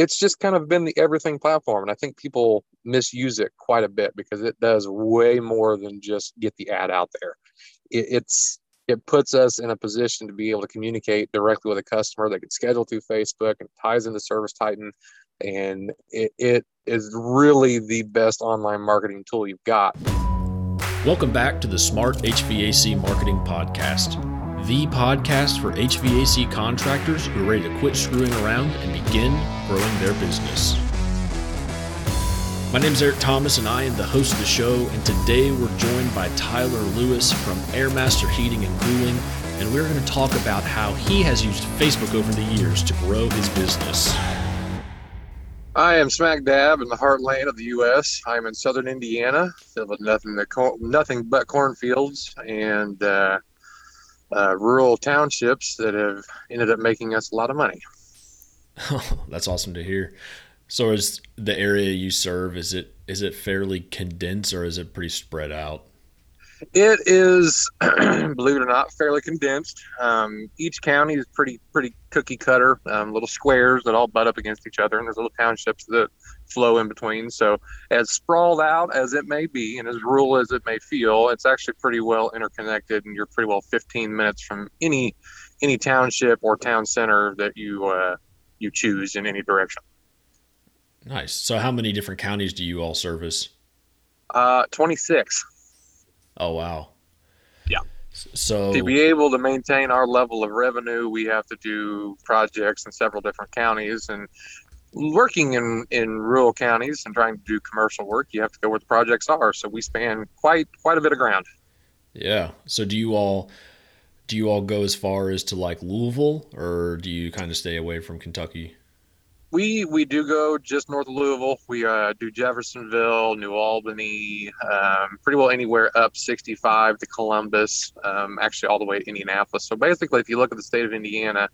it's just kind of been the everything platform and i think people misuse it quite a bit because it does way more than just get the ad out there. It, it's it puts us in a position to be able to communicate directly with a customer that can schedule through facebook and ties into ServiceTitan and it, it is really the best online marketing tool you've got. Welcome back to the smart hvac marketing podcast the podcast for HVAC contractors who are ready to quit screwing around and begin growing their business. My name is Eric Thomas, and I am the host of the show. And today we're joined by Tyler Lewis from Airmaster Heating and Cooling, and we're going to talk about how he has used Facebook over the years to grow his business. I am smack dab in the heartland of the U.S. I'm in southern Indiana, filled with nothing, nothing but cornfields, and uh, uh, rural townships that have ended up making us a lot of money. Oh, that's awesome to hear. So, is the area you serve is it is it fairly condensed or is it pretty spread out? It is, believe it or not, fairly condensed. Um, each county is pretty pretty cookie cutter, um, little squares that all butt up against each other, and there's little townships that flow in between. So, as sprawled out as it may be, and as rural as it may feel, it's actually pretty well interconnected, and you're pretty well 15 minutes from any any township or town center that you uh, you choose in any direction. Nice. So, how many different counties do you all service? Uh, 26. Oh wow. Yeah. So to be able to maintain our level of revenue, we have to do projects in several different counties and working in, in rural counties and trying to do commercial work, you have to go where the projects are. So we span quite quite a bit of ground. Yeah. So do you all do you all go as far as to like Louisville or do you kind of stay away from Kentucky? We we do go just north of Louisville. We uh, do Jeffersonville, New Albany, um, pretty well anywhere up 65 to Columbus, um, actually all the way to Indianapolis. So basically, if you look at the state of Indiana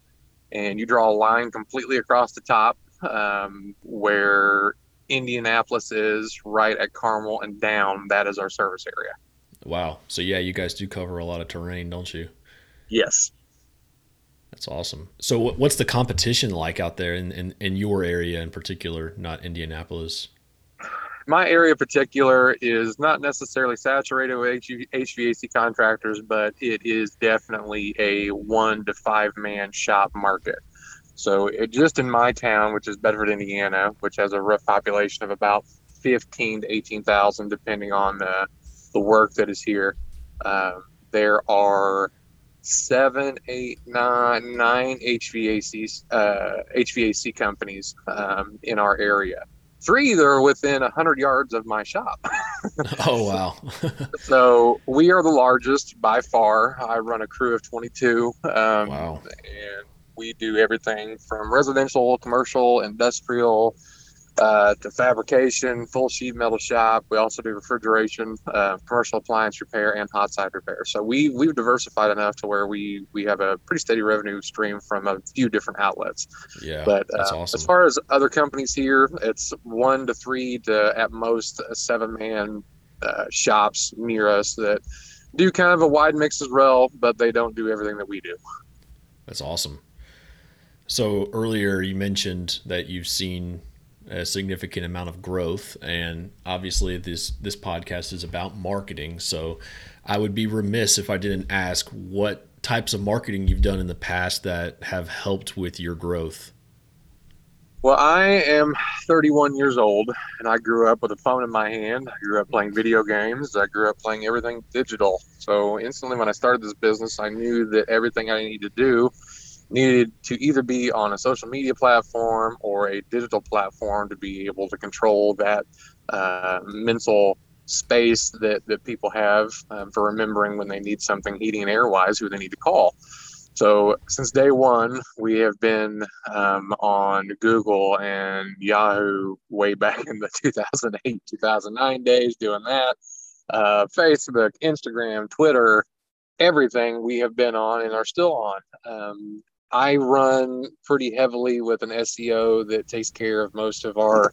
and you draw a line completely across the top um, where Indianapolis is, right at Carmel and down, that is our service area. Wow. So yeah, you guys do cover a lot of terrain, don't you? Yes. That's awesome. So, what's the competition like out there in, in, in your area in particular, not Indianapolis? My area in particular is not necessarily saturated with HVAC contractors, but it is definitely a one to five man shop market. So, it, just in my town, which is Bedford, Indiana, which has a rough population of about 15 to 18,000, depending on the, the work that is here, um, there are seven, eight, nine, nine HVAC uh, HVAC companies um, in our area. Three that are within hundred yards of my shop. oh wow! so we are the largest by far. I run a crew of twenty-two. Um, wow! And we do everything from residential, commercial, industrial uh, to fabrication, full sheet metal shop. We also do refrigeration, uh, commercial appliance repair, and hot side repair. So we we've diversified enough to where we we have a pretty steady revenue stream from a few different outlets. Yeah, but uh, awesome. as far as other companies here, it's one to three to at most seven man uh, shops near us that do kind of a wide mix as well, but they don't do everything that we do. That's awesome. So earlier you mentioned that you've seen a significant amount of growth. And obviously this this podcast is about marketing. So i would be remiss if i didn't ask what types of marketing you've done in the past that have helped with your growth. Well i am 31 years old and i grew up with a phone in my hand. I grew up playing video games. I grew up playing everything digital. So instantly when i started this business i knew that everything i needed to do needed to either be on a social media platform or a digital platform to be able to control that uh, mental space that, that people have um, for remembering when they need something heating and air wise who they need to call. So since day one, we have been um, on Google and Yahoo way back in the 2008, 2009 days doing that. Uh, Facebook, Instagram, Twitter, everything we have been on and are still on. Um, I run pretty heavily with an SEO that takes care of most of our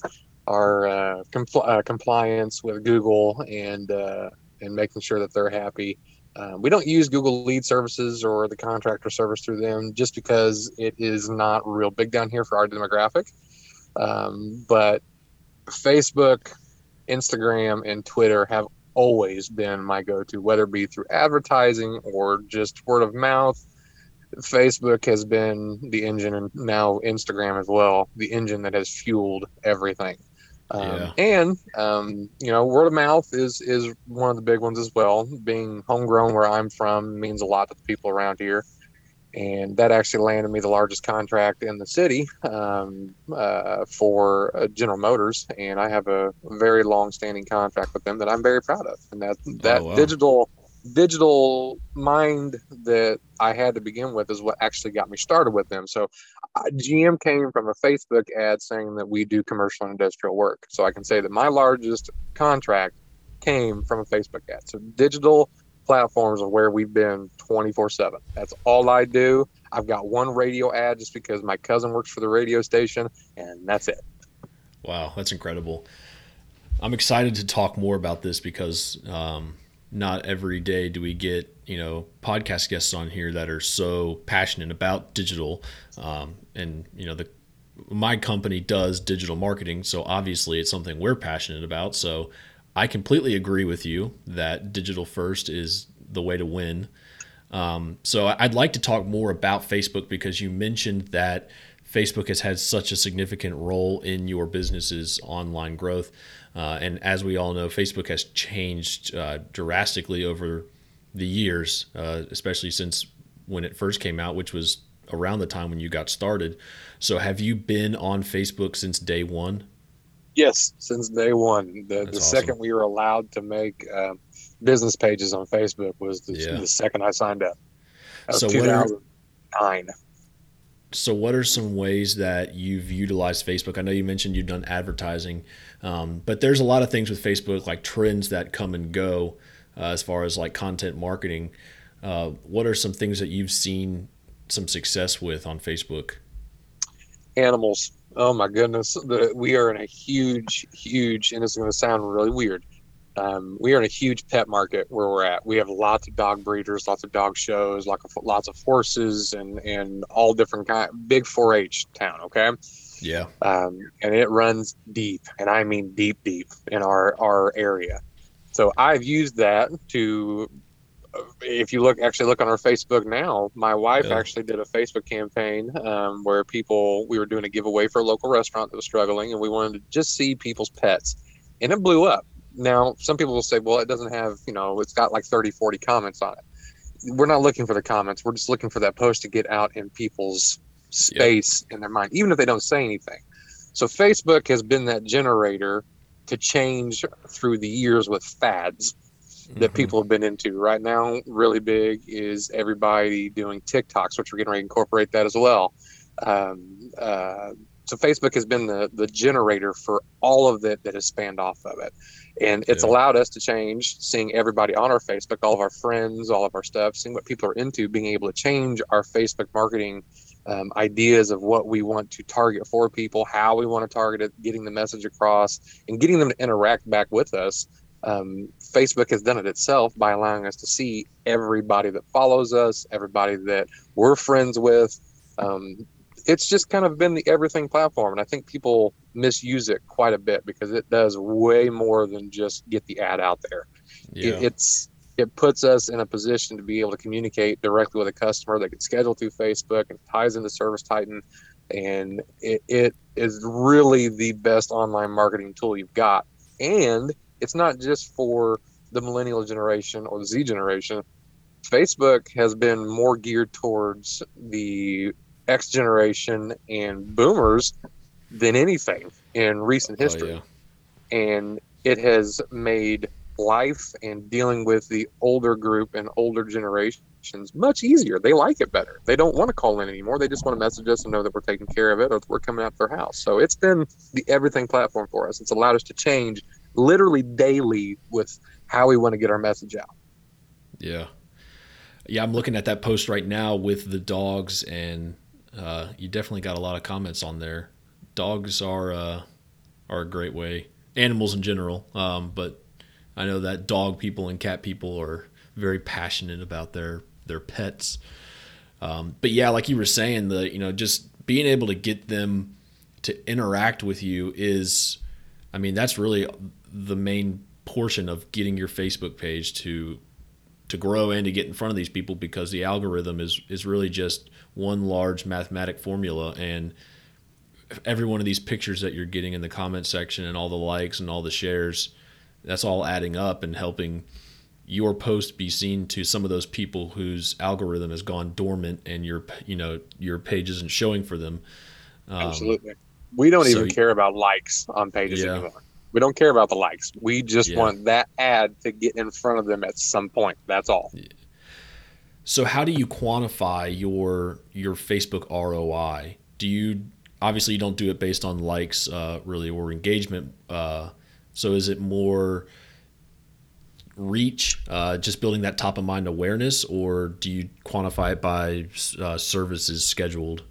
our uh, compl- uh, compliance with Google and uh, and making sure that they're happy. Um, we don't use Google Lead Services or the contractor service through them just because it is not real big down here for our demographic. Um, but Facebook, Instagram, and Twitter have always been my go-to, whether it be through advertising or just word of mouth. Facebook has been the engine, and now Instagram as well, the engine that has fueled everything. Um, yeah. And um, you know, word of mouth is is one of the big ones as well. Being homegrown where I'm from means a lot to the people around here, and that actually landed me the largest contract in the city um, uh, for uh, General Motors, and I have a very long-standing contract with them that I'm very proud of. And that that oh, wow. digital digital mind that I had to begin with is what actually got me started with them. So, uh, GM came from a Facebook ad saying that we do commercial and industrial work. So, I can say that my largest contract came from a Facebook ad. So, digital platforms are where we've been 24 7. That's all I do. I've got one radio ad just because my cousin works for the radio station, and that's it. Wow, that's incredible. I'm excited to talk more about this because um, not every day do we get you know podcast guests on here that are so passionate about digital um, and you know the my company does digital marketing so obviously it's something we're passionate about. So i completely agree with you that digital first is the way to win. Um, so i'd like to talk more about facebook because you mentioned that facebook has had such a significant role in your business's online growth uh, and as we all know, Facebook has changed uh, drastically over the years, uh, especially since when it first came out, which was around the time when you got started. So, have you been on Facebook since day one? Yes, since day one. The, the awesome. second we were allowed to make uh, business pages on Facebook was the, yeah. the second I signed up. so 2009 so what are some ways that you've utilized facebook? I know you mentioned you've done advertising um, but there's a lot of things with facebook like trends that come and go uh, as far as like content marketing. Uh, what are some things that you've seen some success with on facebook? Animals. Oh my goodness. The, we are in a huge huge and it's going to sound really weird um, we are in a huge pet market where we're at. We have lots of dog breeders, lots of dog shows, lots of lots of horses, and and all different kind. Big 4-H town. Okay. Yeah. Um, and it runs deep, and I mean deep, deep in our our area. So I've used that to. If you look, actually look on our Facebook now, my wife yeah. actually did a Facebook campaign um, where people we were doing a giveaway for a local restaurant that was struggling, and we wanted to just see people's pets, and it blew up now, some people will say, well, it doesn't have, you know, it's got like 30, 40 comments on it. We're not looking for the comments. We're just looking for that post to get out in people's space yep. in their mind, even if they don't say anything. So Facebook has been that generator to change through the years with fads that mm-hmm. people have been into. Right now, really big is everybody doing TikToks, which we're getting ready to incorporate that as well. Um, uh, so Facebook has been the the generator for all of it that has spanned off of it. And it's yeah. allowed us to change seeing everybody on our facebook all of our friends all of our stuff seeing what people are into being able to change our facebook marketing um, ideas of what we want to target for people how we want to target it getting the message across and getting them to interact back with us. Um, facebook has done it itself by allowing us to see everybody that follows us everybody that we're friends with. Um, it's just kind of been the everything platform and i think people misuse it quite a bit because it does way more than just get the ad out there. Yeah. it, it's it puts us in a position to be able to communicate directly with a customer. That can schedule through facebook and ties into ServiceTitan and it, it is really the best online marketing tool you've got. And it's not just for the millennial generation or the z generation. Facebook has been more geared towards the X generation and boomers than anything in recent oh, history. Oh, yeah. And it has made life and dealing with the older group and older generations much easier. They like it better. They don't want to call in anymore. They just want to message us and know that we're taking care of it or that we're coming out to their house. So it's been the everything platform for us. It's allowed us to change literally daily with how we want to get our message out. Yeah. Yeah, I'm looking at that post right now with the dogs and uh, you definitely got a lot of comments on there. Dogs are uh, are a great way. Animals in general, um, but I know that dog people and cat people are very passionate about their their pets. Um, but yeah, like you were saying, the you know just being able to get them to interact with you is, I mean, that's really the main portion of getting your Facebook page to to grow and to get in front of these people because the algorithm is is really just one large mathematic formula. And every one of these pictures that you're getting in the comment section and all the likes and all the shares that's all adding up and helping your post be seen to some of those people whose algorithm has gone dormant and your you know your page isn't showing for them. Um, absolutely. We don't so, even care about likes on pages yeah. anymore we don't care about the likes. We just yeah. want that ad to get in front of them at some point. That's all. Yeah. So how do you quantify your your Facebook ROI? Do you obviously you don't do it based on likes uh, really or engagement? Uh, so is it more reach, uh, just building that top of mind awareness, or do you quantify it by uh, services scheduled?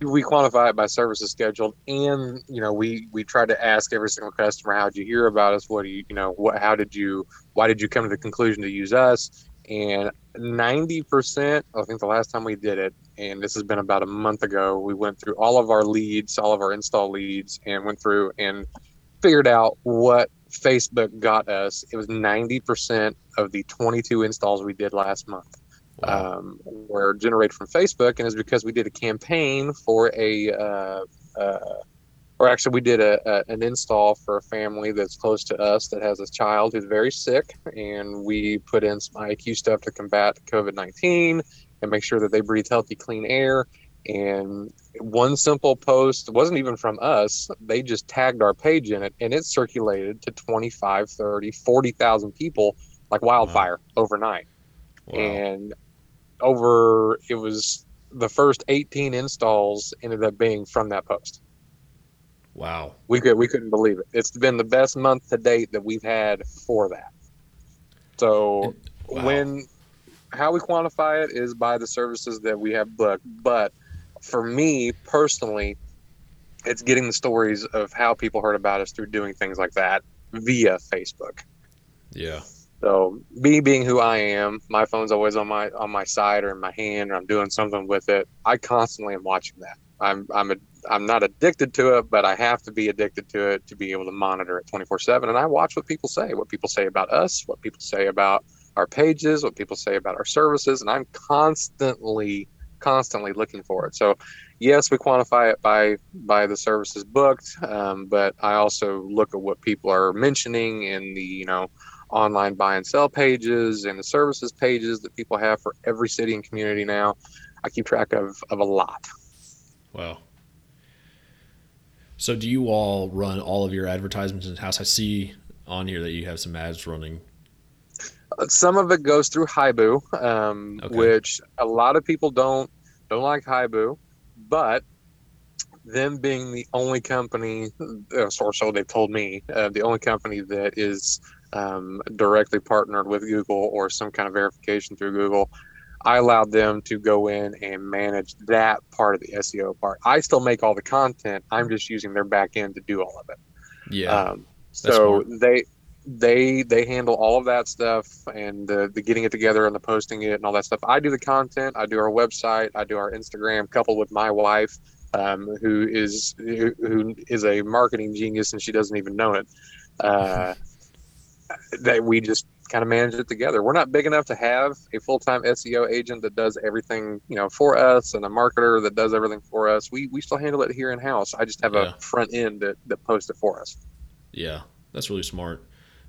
We quantify it by services scheduled and you know we we try to ask every single customer how did you hear about us? What do you you know what how did you why did you come to the conclusion to use us? And 90% i think the last time we did it and this has been about a month ago we went through all of our leads all of our install leads and went through and figured out what facebook got us. It was 90% of the 22 installs we did last month um, were generated from Facebook, and it's because we did a campaign for a, uh, uh, or actually we did a, a, an install for a family that's close to us that has a child who's very sick, and we put in some IQ stuff to combat COVID nineteen and make sure that they breathe healthy, clean air. And one simple post wasn't even from us. They just tagged our page in it, and it circulated to 25, 30, 40,000 people like wildfire wow. overnight. Wow. And over it was the first 18 installs ended up being from that post. Wow. We could we couldn't believe it. It's been the best month to date that we've had for that. So wow. when how we quantify it is by the services that we have booked, but for me personally, it's getting the stories of how people heard about us through doing things like that via Facebook. Yeah. So me being who I am, my phone's always on my on my side or in my hand, or I'm doing something with it. I constantly am watching that. I'm I'm a, I'm not addicted to it, but I have to be addicted to it to be able to monitor it 24 seven. And I watch what people say, what people say about us, what people say about our pages, what people say about our services, and I'm constantly constantly looking for it. So yes, we quantify it by by the services booked, um, but I also look at what people are mentioning in the you know online buy and sell pages and the services pages that people have for every city and community now. I keep track of, of a lot. Wow. So do you all run all of your advertisements in house? I see on here that you have some ads running. Uh, some of it goes through Hibu, um, okay. which a lot of people don't don't like Hibu, but them being the only company, uh, or so they've told me, uh, the only company that is um, directly partnered with Google or some kind of verification through Google, I allowed them to go in and manage that part of the SEO part. I still make all the content. I'm just using their back end to do all of it. Yeah. Um, so they they they handle all of that stuff and the, the getting it together and the posting it and all that stuff. I do the content. I do our website. I do our Instagram, coupled with my wife, um, who is who, who is a marketing genius and she doesn't even know it. Uh, that we just kind of manage it together. We're not big enough to have a full time SEO agent that does everything, you know, for us and a marketer that does everything for us. We we still handle it here in house. I just have yeah. a front end that, that posts it for us. Yeah, that's really smart.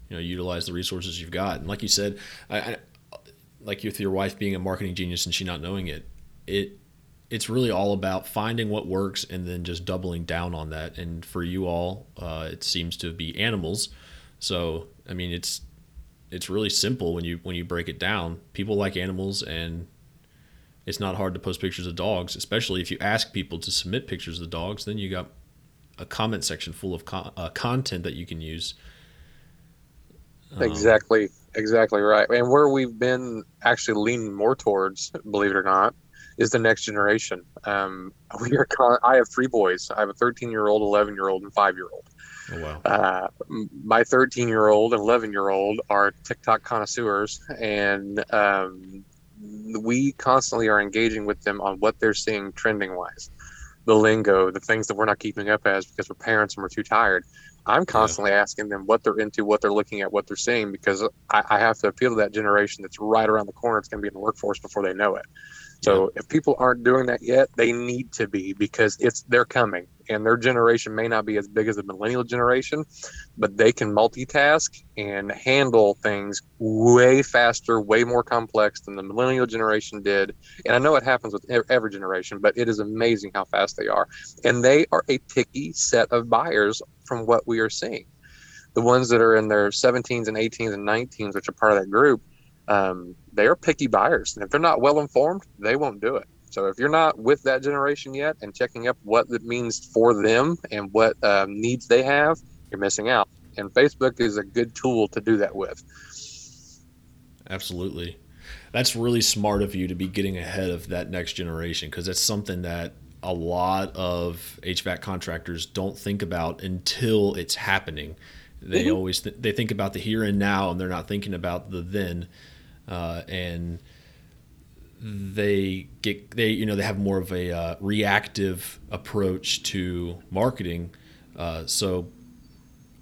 You know, utilize the resources you've got. And like you said, I, I like with your wife being a marketing genius and she not knowing it, it it's really all about finding what works and then just doubling down on that. And for you all, uh, it seems to be animals. So I mean, it's it's really simple when you when you break it down. People like animals, and it's not hard to post pictures of dogs, especially if you ask people to submit pictures of dogs. Then you got a comment section full of con- uh, content that you can use. Um, exactly, exactly right. And where we've been actually leaning more towards, believe it or not, is the next generation. Um, we are. Con- I have three boys. I have a 13 year old, 11 year old, and five year old. Oh, wow. Uh, my 13 year old and 11 year old are TikTok connoisseurs, and um, we constantly are engaging with them on what they're seeing trending wise. the lingo, the things that we're not keeping up as because we're parents and we're too tired. I'm constantly yeah. asking them what they're into, what they're looking at, what they're seeing, because I, I, have to appeal to that generation that's right around the corner. It's going to be in the workforce before they know it. So yeah. if people aren't doing that yet, they need to be because it's they're coming and their generation may not be as big as the millennial generation, but they can multitask and handle things way faster, way more complex than the millennial generation did. And I know it happens with every generation, but it is amazing how fast they are. And they are a picky set of buyers from what we are seeing. The ones that are in their 17s and 18s and 19s, which are part of that group, um, they are picky buyers. And if they're not well informed, they won't do it. So if you're not with that generation yet and checking up what it means for them and what um, needs they have, you're missing out. And Facebook is a good tool to do that with. Absolutely. That's really smart of you to be getting ahead of that next generation because that's something that a lot of HVAC contractors don't think about until it's happening. They mm-hmm. always th- they think about the here and now and they're not thinking about the then. Uh, and they get they you know they have more of a uh, reactive approach to marketing. Uh, so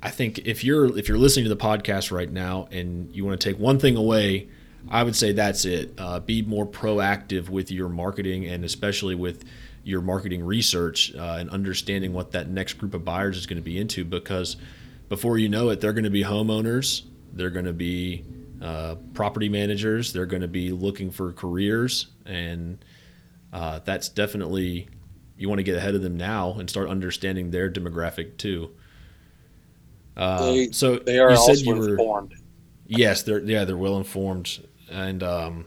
I think if you're if you're listening to the podcast right now and you want to take one thing away, I would say that's it. Uh, be more proactive with your marketing and especially with your marketing research uh, and understanding what that next group of buyers is going to be into because before you know it, they're going to be homeowners. They're going to be uh, property managers. They're going to be looking for careers, and uh, that's definitely you want to get ahead of them now and start understanding their demographic too. Uh, they, so they are you said you were, informed. Yes, they're yeah they're well informed and um,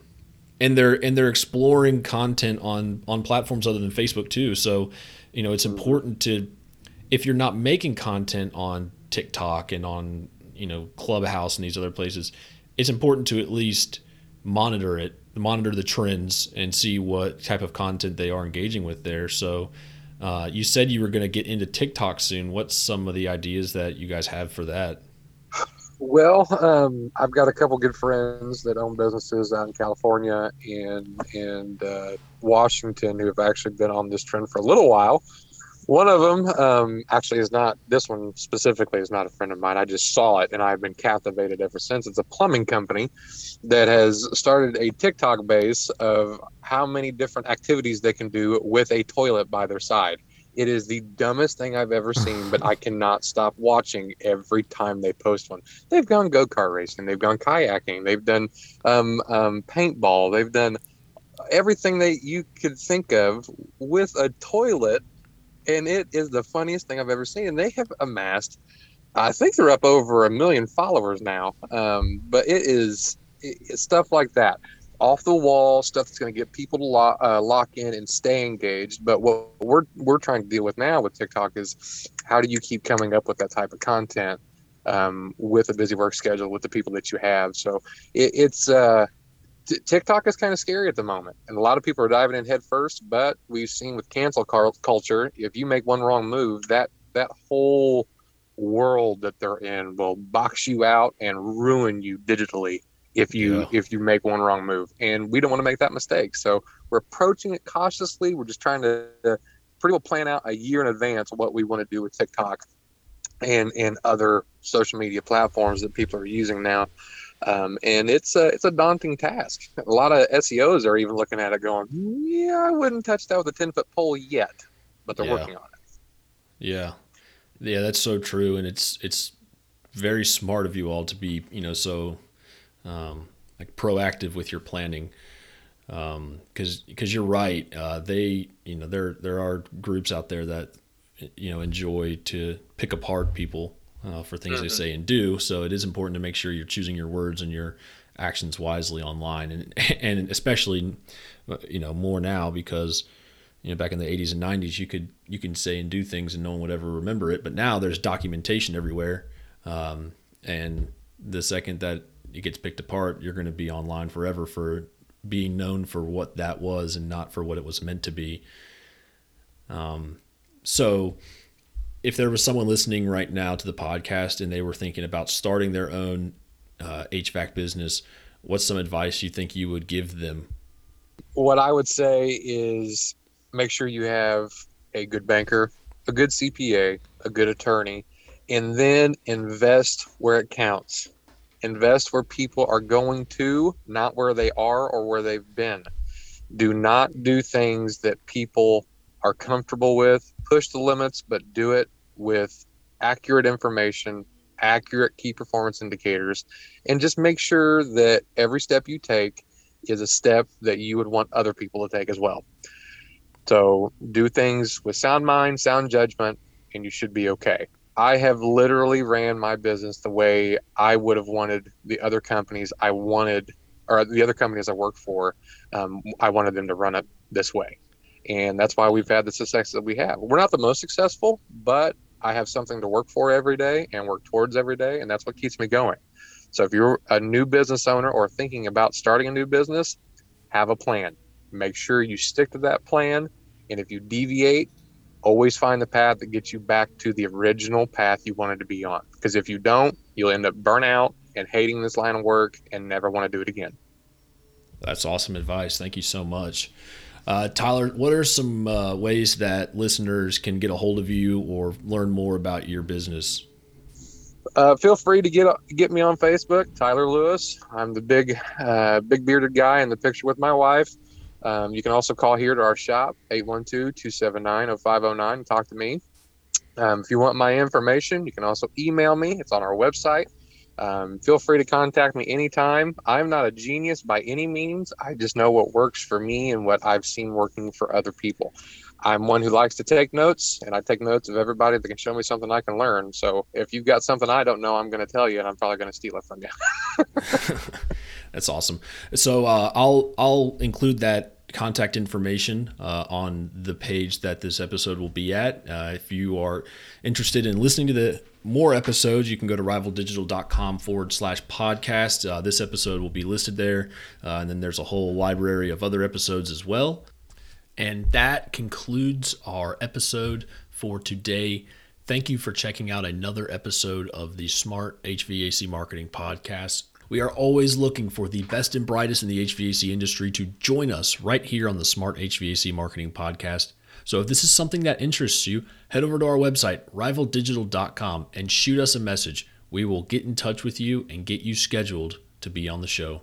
and they're and they're exploring content on on platforms other than Facebook too. So you know it's mm-hmm. important to if you're not making content on TikTok and on you know Clubhouse and these other places, it's important to at least monitor it, monitor the trends, and see what type of content they are engaging with there. So, uh, you said you were going to get into TikTok soon. What's some of the ideas that you guys have for that? Well, um, I've got a couple good friends that own businesses out in California and and uh, Washington who have actually been on this trend for a little while. One of them um, actually is not, this one specifically is not a friend of mine. I just saw it and I've been captivated ever since. It's a plumbing company that has started a TikTok base of how many different activities they can do with a toilet by their side. It is the dumbest thing I've ever seen, but I cannot stop watching every time they post one. They've gone go kart racing, they've gone kayaking, they've done um, um, paintball, they've done everything that you could think of with a toilet and it is the funniest thing I've ever seen. And they have amassed, I think they're up over a million followers now. Um, but it is it, stuff like that, off the wall stuff that's going to get people to lock, uh, lock in and stay engaged. But what we're we're trying to deal with now with TikTok is how do you keep coming up with that type of content um, with a busy work schedule with the people that you have. So it, it's. Uh, TikTok is kind of scary at the moment, and a lot of people are diving in head first. But we've seen with cancel culture, if you make one wrong move, that that whole world that they're in will box you out and ruin you digitally if you yeah. if you make one wrong move. And we don't want to make that mistake. So we're approaching it cautiously. We're just trying to, to pretty well plan out a year in advance what we want to do with TikTok and and other social media platforms that people are using now um, and it's a it's a daunting task. A lot of SEOs are even looking at it, going, "Yeah, I wouldn't touch that with a ten foot pole yet," but they're yeah. working on it. Yeah, yeah, that's so true, and it's it's very smart of you all to be you know so um, like proactive with your planning because um, because you're right. Uh, they you know there there are groups out there that you know enjoy to pick apart people uh, for things mm-hmm. they say and do. So it is important to make sure you're choosing your words and your actions wisely online, and and especially you know more now because you know back in the 80s and 90s you could you can say and do things and no one would ever remember it, but now there's documentation everywhere, um, and the second that it gets picked apart, you're going to be online forever for being known for what that was and not for what it was meant to be. Um, so if there was someone listening right now to the podcast and they were thinking about starting their own uh, HVAC business, what's some advice you think you would give them? What I would say is make sure you have a good banker, a good CPA, a good attorney, and then invest where it counts. Invest where people are going to, not where they are or where they've been. Do not do things that people are comfortable with. Push the limits, but do it with accurate information, accurate key performance indicators, and just make sure that every step you take is a step that you would want other people to take as well. So do things with sound mind, sound judgment, and you should be okay. I have literally ran my business the way I would have wanted the other companies I wanted, or the other companies I work for, um, I wanted them to run it this way. And that's why we've had the success that we have. We're not the most successful, but I have something to work for every day and work towards every day. And that's what keeps me going. So if you're a new business owner or thinking about starting a new business, have a plan. Make sure you stick to that plan. And if you deviate, always find the path that gets you back to the original path you wanted to be on. Because if you don't, you'll end up burnout and hating this line of work and never want to do it again. That's awesome advice. Thank you so much. Uh, Tyler, what are some uh, ways that listeners can get a hold of you or learn more about your business? Uh, feel free to get get me on Facebook, Tyler Lewis. I'm the big uh, big bearded guy in the picture with my wife. Um, you can also call here to our shop, 812-279-0509 and talk to me. Um, if you want my information, you can also email me. It's on our website. Um, feel free to contact me anytime. I'm not a genius by any means. I just know what works for me and what I've seen working for other people. I'm one who likes to take notes, and I take notes of everybody that can show me something I can learn. So if you've got something I don't know, I'm going to tell you, and I'm probably going to steal it from you. That's awesome. So uh, I'll I'll include that contact information uh, on the page that this episode will be at. Uh, if you are interested in listening to the more episodes, you can go to rivaldigital.com forward slash podcast. Uh, this episode will be listed there. Uh, and then there's a whole library of other episodes as well. And that concludes our episode for today. Thank you for checking out another episode of the Smart HVAC Marketing Podcast. We are always looking for the best and brightest in the HVAC industry to join us right here on the Smart HVAC Marketing Podcast. So if this is something that interests you, head over to our website, rivaldigital.com, and shoot us a message. We will get in touch with you and get you scheduled to be on the show.